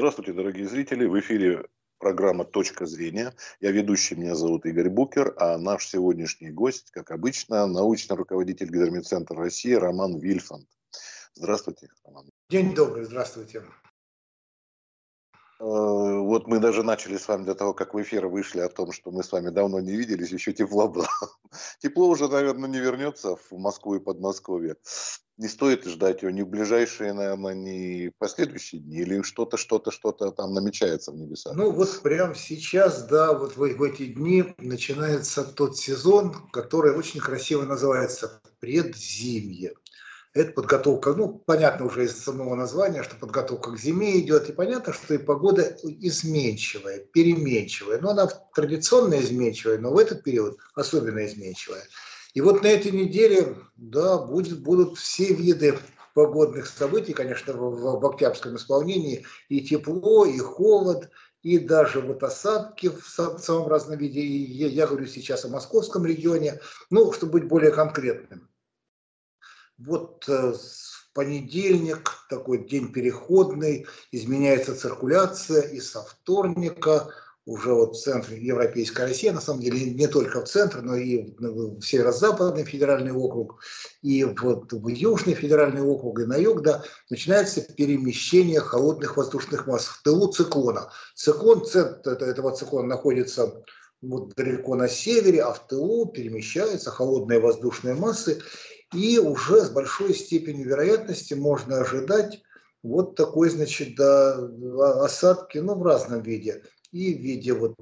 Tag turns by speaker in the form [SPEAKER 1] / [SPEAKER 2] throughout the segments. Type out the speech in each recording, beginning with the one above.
[SPEAKER 1] Здравствуйте, дорогие зрители. В эфире программа «Точка зрения». Я ведущий, меня зовут Игорь Букер, а наш сегодняшний гость, как обычно, научный руководитель Гидромедцентра России Роман Вильфанд. Здравствуйте, Роман.
[SPEAKER 2] День добрый, здравствуйте.
[SPEAKER 1] Э, вот мы даже начали с вами до того, как в эфир вышли о том, что мы с вами давно не виделись, еще тепло было. Тепло уже, наверное, не вернется в Москву и Подмосковье. Не стоит ждать его ни в ближайшие, наверное, ни в последующие дни, или что-то, что-то, что-то там намечается в небесах.
[SPEAKER 2] Ну вот прямо сейчас, да, вот в, в эти дни начинается тот сезон, который очень красиво называется предзимье. Это подготовка, ну, понятно уже из самого названия, что подготовка к зиме идет, и понятно, что и погода изменчивая, переменчивая. Но она традиционно изменчивая, но в этот период особенно изменчивая. И вот на этой неделе, да, будет, будут все виды погодных событий, конечно, в, в октябрьском исполнении, и тепло, и холод, и даже вот осадки в самом разном виде. И я, говорю сейчас о московском регионе, ну, чтобы быть более конкретным. Вот э, в понедельник, такой день переходный, изменяется циркуляция, и со вторника уже вот в центре Европейской России, на самом деле не только в центр, но и в северо-западный федеральный округ, и вот в южный федеральный округ, и на юг, да, начинается перемещение холодных воздушных масс в тылу циклона. Циклон, центр этого циклона находится вот далеко на севере, а в тылу перемещаются холодные воздушные массы, и уже с большой степенью вероятности можно ожидать вот такой, значит, да, осадки, ну, в разном виде. И в виде вот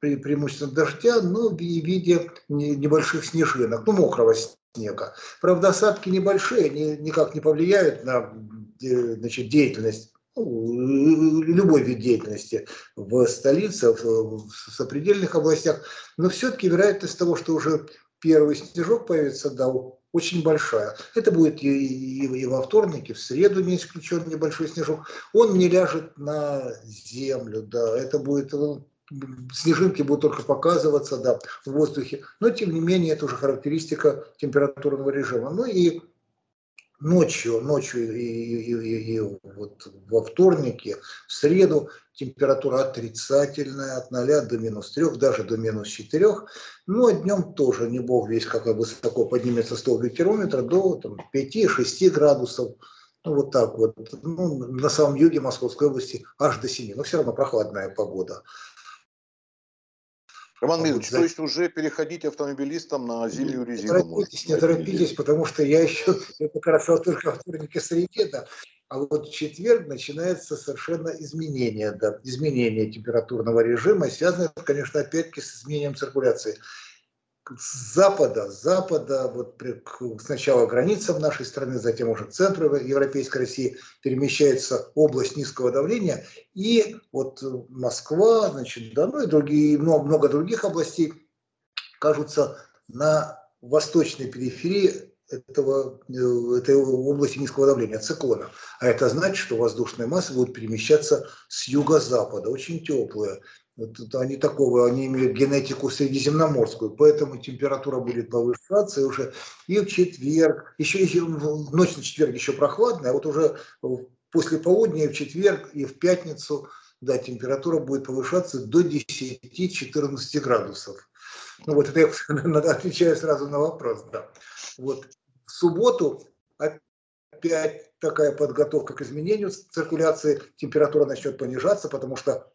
[SPEAKER 2] преимущественно дождя, но и в виде небольших снежинок, ну, мокрого снега. Правда, осадки небольшие, они никак не повлияют на значит, деятельность ну, любой вид деятельности в столице, в, в сопредельных областях, но все-таки вероятность того, что уже первый снежок появится, да, очень большая. Это будет и, и, и во вторник, и в среду не исключен небольшой снежок. Он не ляжет на землю, да, это будет ну, снежинки будут только показываться да, в воздухе, но тем не менее это уже характеристика температурного режима. Ну и ночью, ночью и, и, и, и вот во вторнике, в среду температура отрицательная от 0 до минус 3, даже до минус 4. Ну, а днем тоже не бог весь как высоко поднимется столбик термометра до 5-6 градусов. Ну, вот так вот. Ну, на самом юге Московской области аж до 7. Но все равно прохладная погода.
[SPEAKER 1] Роман Милович, то есть уже переходить автомобилистам на зимнюю резину?
[SPEAKER 2] Не торопитесь, не торопитесь, потому что я еще, я как раз только вторник и среде, да, а вот в четверг начинается совершенно изменение, да, изменение температурного режима, связано, конечно, опять-таки с изменением циркуляции с запада, с запада, вот сначала граница в нашей стране, затем уже к центру Европейской России перемещается область низкого давления, и вот Москва, значит, да, ну и другие, много, много других областей кажутся на восточной периферии этого, э, этой области низкого давления, циклона. А это значит, что воздушные массы будут перемещаться с юго-запада, очень теплые. Они такого, они имеют генетику средиземноморскую, поэтому температура будет повышаться и уже и в четверг, еще, еще ночь на четверг еще прохладная, а вот уже после полудня и в четверг и в пятницу, да, температура будет повышаться до 10-14 градусов. Ну вот это я отвечаю сразу на вопрос, да. Вот в субботу опять такая подготовка к изменению циркуляции, температура начнет понижаться, потому что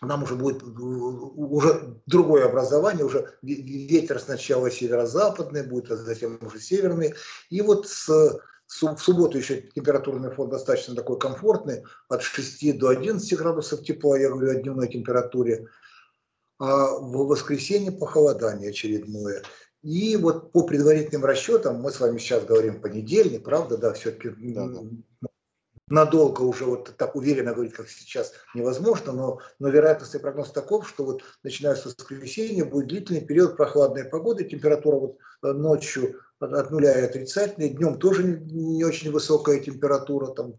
[SPEAKER 2] нам уже будет уже другое образование, уже ветер сначала северо-западный будет, а затем уже северный. И вот с, в субботу еще температурный фон достаточно такой комфортный, от 6 до 11 градусов тепла, я говорю о дневной температуре. А в воскресенье похолодание очередное. И вот по предварительным расчетам, мы с вами сейчас говорим понедельник, правда, да, все-таки да, да надолго уже вот так уверенно говорить, как сейчас, невозможно, но, но вероятностный прогноз таков, что вот начиная с воскресенья будет длительный период прохладной погоды, температура вот э, ночью от нуля и отрицательная, днем тоже не очень высокая температура, там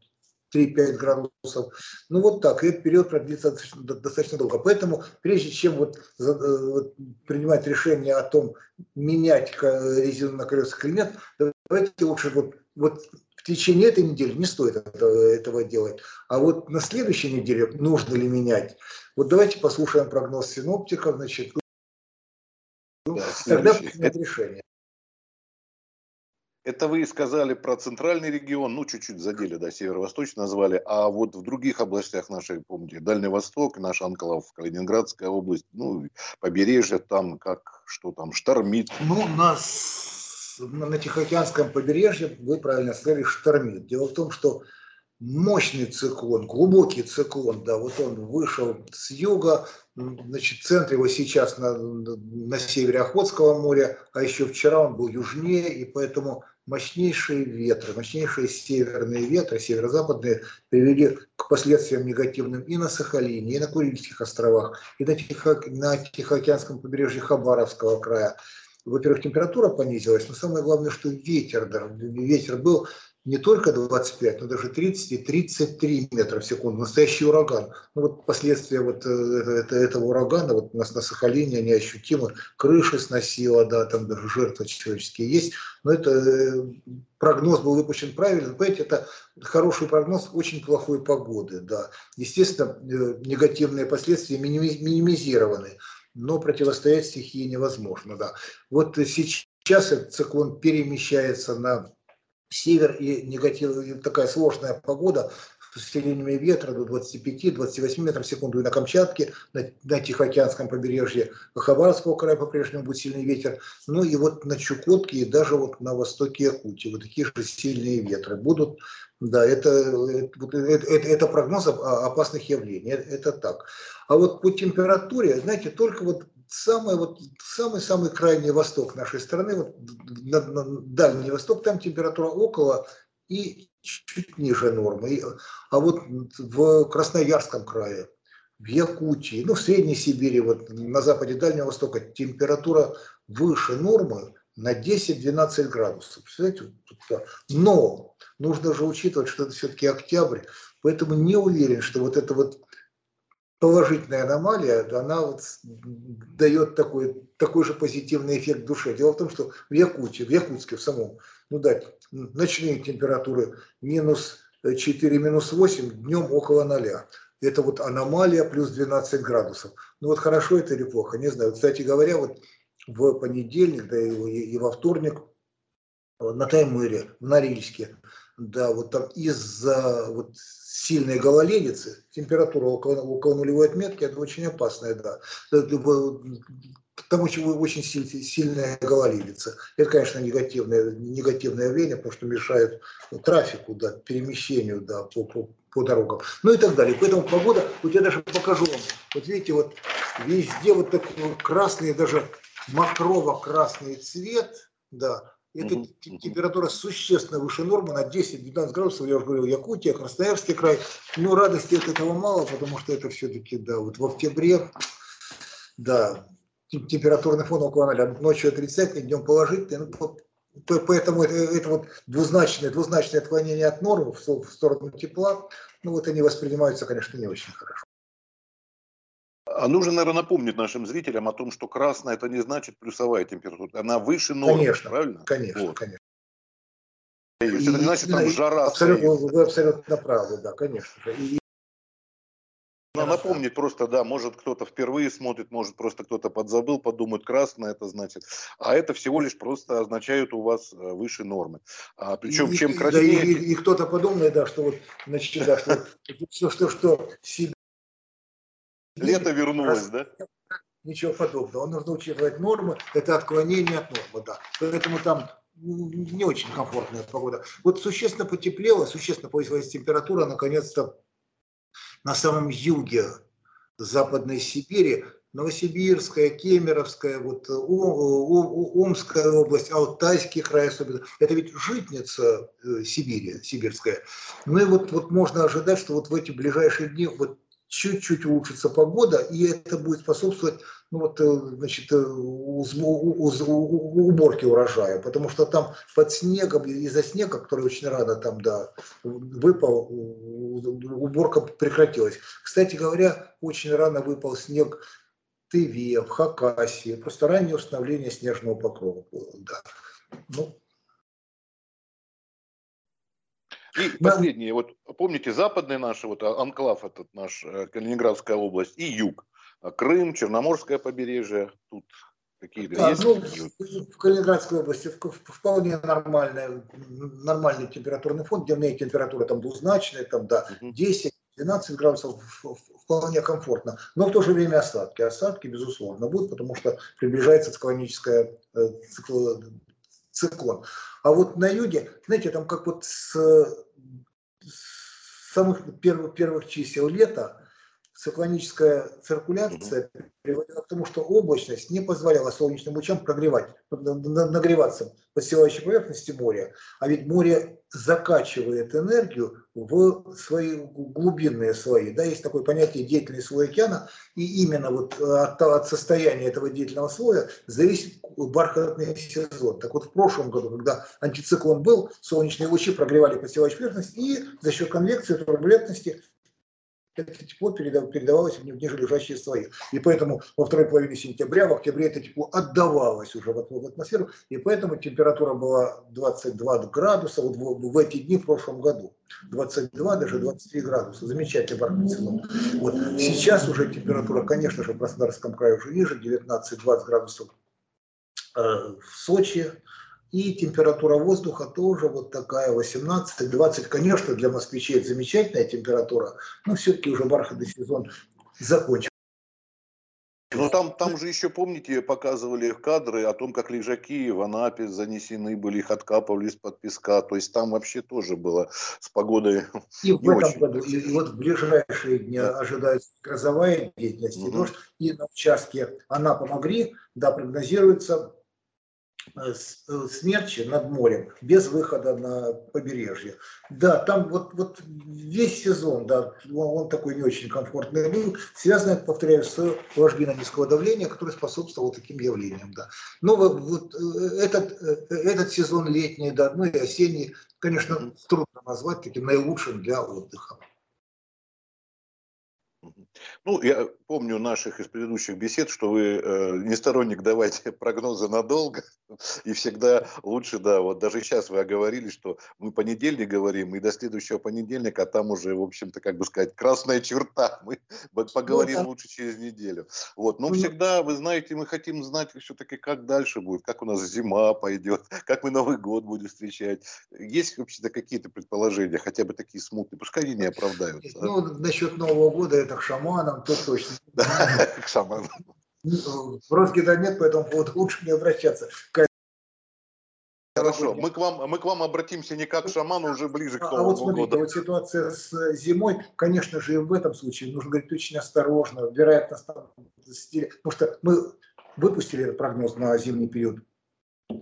[SPEAKER 2] 3-5 градусов. Ну вот так, и этот период продлится достаточно, достаточно долго. Поэтому прежде чем вот, э, вот, принимать решение о том, менять резину на колесах или нет, давайте лучше вот, вот в течение этой недели не стоит этого делать. А вот на следующей неделе нужно ли менять? Вот давайте послушаем прогноз синоптиков. Значит,
[SPEAKER 1] да, тогда принять решение. Это вы сказали про центральный регион, ну, чуть-чуть задели, да, северо-восточный назвали, а вот в других областях нашей, помните, Дальний Восток, наш анклав, Калининградская область, ну, побережье там, как, что там, штормит.
[SPEAKER 2] Ну, нас на Тихоокеанском побережье, вы правильно сказали, штормит. Дело в том, что мощный циклон, глубокий циклон, да, вот он вышел с юга, значит, центр его сейчас на, на севере Охотского моря, а еще вчера он был южнее, и поэтому мощнейшие ветры, мощнейшие северные ветры, северо-западные, привели к последствиям негативным и на Сахалине, и на Курильских островах, и на, Тихо, на Тихоокеанском побережье Хабаровского края. Во-первых, температура понизилась, но самое главное, что ветер, да, ветер был не только 25, но даже 30 и 33 метра в секунду. Настоящий ураган. Ну вот последствия вот э, этого урагана, вот у нас на Сахалине они ощутимы. Крыши сносило, да, там даже жертвы человеческие есть. Но это э, прогноз был выпущен правильно. Понимаете, это хороший прогноз очень плохой погоды, да. Естественно, э, негативные последствия минимизированы, но противостоять стихии невозможно, да. Вот сейчас этот циклон перемещается на север и негативная такая сложная погода с усилениями ветра до 25-28 метров в секунду и на Камчатке, на, на Тихоокеанском побережье Хабаровского края по-прежнему будет сильный ветер, ну и вот на Чукотке и даже вот на востоке Якутии вот такие же сильные ветры будут. Да, это, это, это, это прогноз опасных явлений, это так. А вот по температуре, знаете, только вот самый вот самый-самый крайний восток нашей страны, вот на, на Дальний Восток, там температура около и чуть ниже нормы. А вот в Красноярском крае, в Якутии, ну в Средней Сибири, вот на западе Дальнего Востока температура выше нормы на 10-12 градусов. Представляете? Но нужно же учитывать, что это все-таки октябрь, поэтому не уверен, что вот это вот положительная аномалия, она вот дает такой, такой же позитивный эффект душе. Дело в том, что в Якутии, в Якутске в самом, ну да, ночные температуры минус 4, минус 8, днем около ноля. Это вот аномалия плюс 12 градусов. Ну вот хорошо это или плохо, не знаю. Кстати говоря, вот в понедельник, да и, и во вторник на Таймыре, в Норильске, да, вот там из-за вот сильной гололедицы, температура около, около нулевой отметки, это очень опасная, да. Там очень, очень сильная гололедица. Это, конечно, негативное, негативное явление, потому что мешает трафику, да, перемещению да, по, по, по дорогам. Ну и так далее. Поэтому погода, вот я даже покажу вам. Вот видите, вот везде вот такой красный, даже мокрово-красный цвет, да, mm -hmm. температура существенно выше нормы на 10-12 градусов, я уже говорил, Якутия, Красноярский край. Но радости от этого мало, потому что это все-таки, да, вот в октябре, да, температурный фон около 0, ночью отрицательный, днем положительный, ну, поэтому это, это вот двузначное, двузначное отклонение от нормы в сторону тепла, ну вот они воспринимаются, конечно, не очень хорошо.
[SPEAKER 1] А нужно, наверное, напомнить нашим зрителям о том, что красная это не значит плюсовая температура, она выше нормы,
[SPEAKER 2] конечно,
[SPEAKER 1] правильно?
[SPEAKER 2] Конечно, вот. конечно.
[SPEAKER 1] И, это не значит, там жара.
[SPEAKER 2] Абсолютно, вы абсолютно правы, да, конечно. И,
[SPEAKER 1] но напомнить просто, да, может кто-то впервые смотрит, может просто кто-то подзабыл, подумает, красное это значит. А это всего лишь просто означает у вас э, выше нормы. А, причем
[SPEAKER 2] и,
[SPEAKER 1] чем краснее...
[SPEAKER 2] Да, и, и, и кто-то подумает, да, что вот, значит, да, что, что, что, что
[SPEAKER 1] Лето вернулось, да?
[SPEAKER 2] Ничего подобного. Нужно учитывать нормы. Это отклонение от нормы, да. Поэтому там не очень комфортная погода. Вот существенно потеплело, существенно повысилась температура, наконец-то на самом юге Западной Сибири, Новосибирская, Кемеровская, вот Омская область, Алтайский край особенно. Это ведь житница э, Сибири, сибирская. Ну и вот, вот можно ожидать, что вот в эти ближайшие дни вот чуть-чуть улучшится погода, и это будет способствовать ну вот, э, значит, э, уборке урожая, потому что там под снегом, из-за снега, который очень рано там, да, выпал, уборка прекратилась. Кстати говоря, очень рано выпал снег Тыве, в Хакасии, просто раннее установление снежного покрова было, да. Ну,
[SPEAKER 1] И последнее, вот помните, западный наш, вот анклав этот наш, э, Калининградская область и юг, Крым, Черноморское побережье, тут какие-то
[SPEAKER 2] да, есть? Ну, в Калининградской области вполне нормальный, нормальный температурный фон, дневные температуры там двузначные, там, да, 10 12 градусов вполне комфортно, но в то же время осадки. Осадки, безусловно, будут, потому что приближается циклоническая э, циклон. А вот на юге, знаете, там как вот с, самых первых, первых чисел лета циклоническая циркуляция приводила к тому, что облачность не позволяла солнечным лучам прогревать, нагреваться по силающей поверхности моря. А ведь море закачивает энергию в свои глубинные слои. Да, есть такое понятие деятельный слой океана, и именно вот от, от состояния этого деятельного слоя зависит бархатный сезон. Так вот в прошлом году, когда антициклон был, солнечные лучи прогревали по силающей поверхности, и за счет конвекции, турбулентности это тепло передавалось в ниже слои. И поэтому во второй половине сентября, в октябре это тепло отдавалось уже в атмосферу, и поэтому температура была 22 градуса вот в, в эти дни в прошлом году. 22, даже 23 градуса. Замечательный бархатный сезон. Вот. Сейчас уже температура, конечно же, в Краснодарском крае уже ниже, 19-20 градусов э, в Сочи, и температура воздуха тоже вот такая 18-20. Конечно, для москвичей это замечательная температура, но все-таки уже бархатный сезон закончен.
[SPEAKER 1] Ну там, там же еще, помните, показывали кадры о том, как лежаки в Анапе занесены были, их откапывали из-под песка. То есть там вообще тоже было с погодой
[SPEAKER 2] И в этом очень. году, и вот в ближайшие дни да. ожидается грозовая деятельность, угу. дождь, и на участке Анапа-Магри, да, прогнозируется смерчи над морем, без выхода на побережье. Да, там вот, вот весь сезон, да, он, такой не очень комфортный был, связано, повторяю, с ложбиной низкого давления, который способствовал таким явлениям, да. Но вот, э, этот, этот сезон летний, да, ну и осенний, конечно, трудно назвать таким наилучшим для отдыха.
[SPEAKER 1] Ну, я помню наших из предыдущих бесед, что вы э, не сторонник давать прогнозы надолго, и всегда лучше, да, вот даже сейчас вы оговорили, что мы понедельник говорим, и до следующего понедельника, а там уже, в общем-то, как бы сказать, красная черта, мы поговорим ну, да. лучше через неделю. Вот, но ну, всегда, вы знаете, мы хотим знать все-таки, как дальше будет, как у нас зима пойдет, как мы Новый год будем встречать. Есть вообще-то какие-то предположения, хотя бы такие смутные, пускай они не оправдаются.
[SPEAKER 2] Ну, а? насчет Нового года это к шаманам, то точно. К шаманам. В Росгида нет, по этому поводу лучше не обращаться.
[SPEAKER 1] Хорошо, мы к, вам, мы к вам обратимся не как шаману, уже ближе к
[SPEAKER 2] Новому а вот смотрите, году. вот ситуация с зимой, конечно же, и в этом случае нужно говорить очень осторожно, вероятно, потому что мы выпустили этот прогноз на зимний период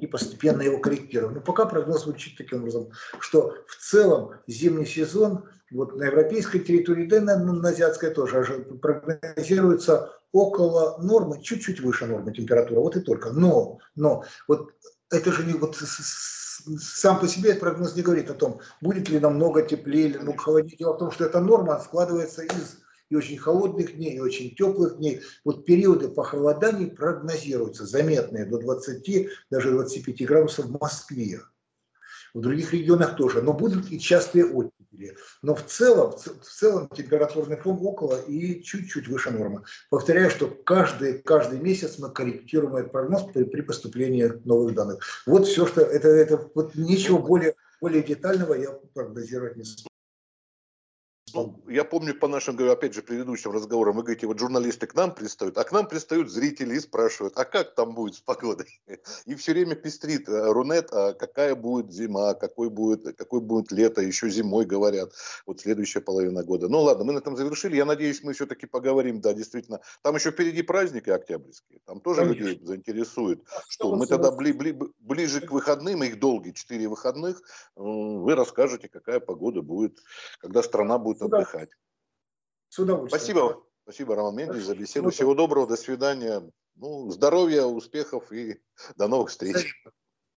[SPEAKER 2] и постепенно его корректируем. Но пока прогноз звучит таким образом, что в целом зимний сезон вот на европейской территории, да и на, на азиатской тоже прогнозируется около нормы, чуть-чуть выше нормы температура, вот и только. Но, но вот это же не вот сам по себе этот прогноз не говорит о том, будет ли намного теплее или ну, холоднее. Дело в том, что эта норма складывается из и очень холодных дней, и очень теплых дней. Вот периоды похолоданий прогнозируются, заметные, до 20, даже 25 градусов в Москве. В других регионах тоже, но будут и частые оттепели. Но в целом, в целом температурный фон около и чуть-чуть выше нормы. Повторяю, что каждый, каждый месяц мы корректируем этот прогноз при, при поступлении новых данных. Вот все, что это, это вот ничего более, более детального я прогнозировать не смогу.
[SPEAKER 1] Ну, я помню по нашим, говорю, опять же, предыдущим разговорам, вы говорите, вот журналисты к нам пристают, а к нам пристают зрители и спрашивают, а как там будет с погодой? И все время пестрит э, Рунет, а какая будет зима, какой будет, какой будет лето, еще зимой говорят, вот следующая половина года. Ну ладно, мы на этом завершили, я надеюсь, мы все-таки поговорим, да, действительно. Там еще впереди праздники октябрьские, там тоже Конечно. людей заинтересует, что мы тогда бли, бли, ближе к выходным, их долгие четыре выходных, вы расскажете, какая погода будет, когда страна будет будут отдыхать. С удовольствием. Спасибо. Спасибо, Роман Мендич, за беседу. Всего доброго, до свидания. Ну, здоровья, успехов и до новых встреч.